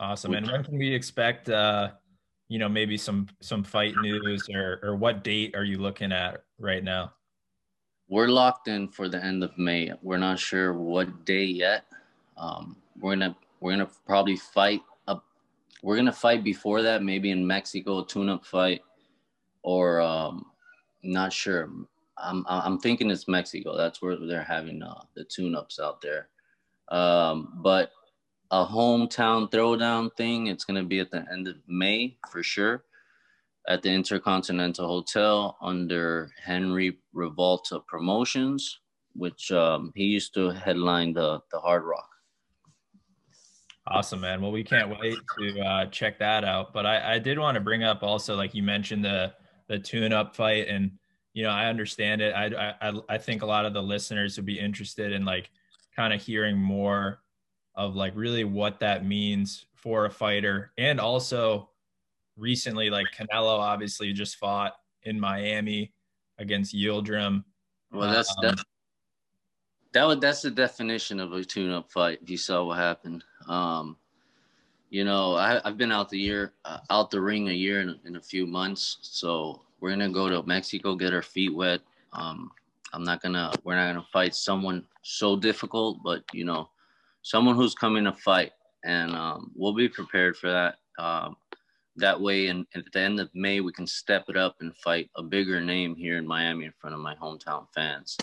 Awesome. And when can we expect, uh, you know, maybe some some fight news or or what date are you looking at right now? We're locked in for the end of May. We're not sure what day yet. Um, we're gonna we're gonna probably fight up. We're gonna fight before that, maybe in Mexico, tune-up fight, or um, not sure. I'm I'm thinking it's Mexico. That's where they're having uh, the tune-ups out there. Um, but a hometown throwdown thing. It's gonna be at the end of May for sure, at the Intercontinental Hotel under Henry Rivalta Promotions, which um, he used to headline the the Hard Rock. Awesome, man. Well, we can't wait to uh, check that out. But I, I did want to bring up also, like you mentioned, the the tune-up fight, and you know, I understand it. I I I think a lot of the listeners would be interested in like kind of hearing more of like really what that means for a fighter, and also recently, like Canelo obviously just fought in Miami against Yildirim. Well, that's um, that's that would that's the definition of a tune-up fight. If you saw what happened, um, you know, I, have been out the year, uh, out the ring a year in, in, a few months. So we're gonna go to Mexico, get our feet wet. Um, I'm not gonna, we're not gonna fight someone so difficult, but you know, someone who's coming to fight, and um, we'll be prepared for that. Um, that way, and at the end of May, we can step it up and fight a bigger name here in Miami in front of my hometown fans.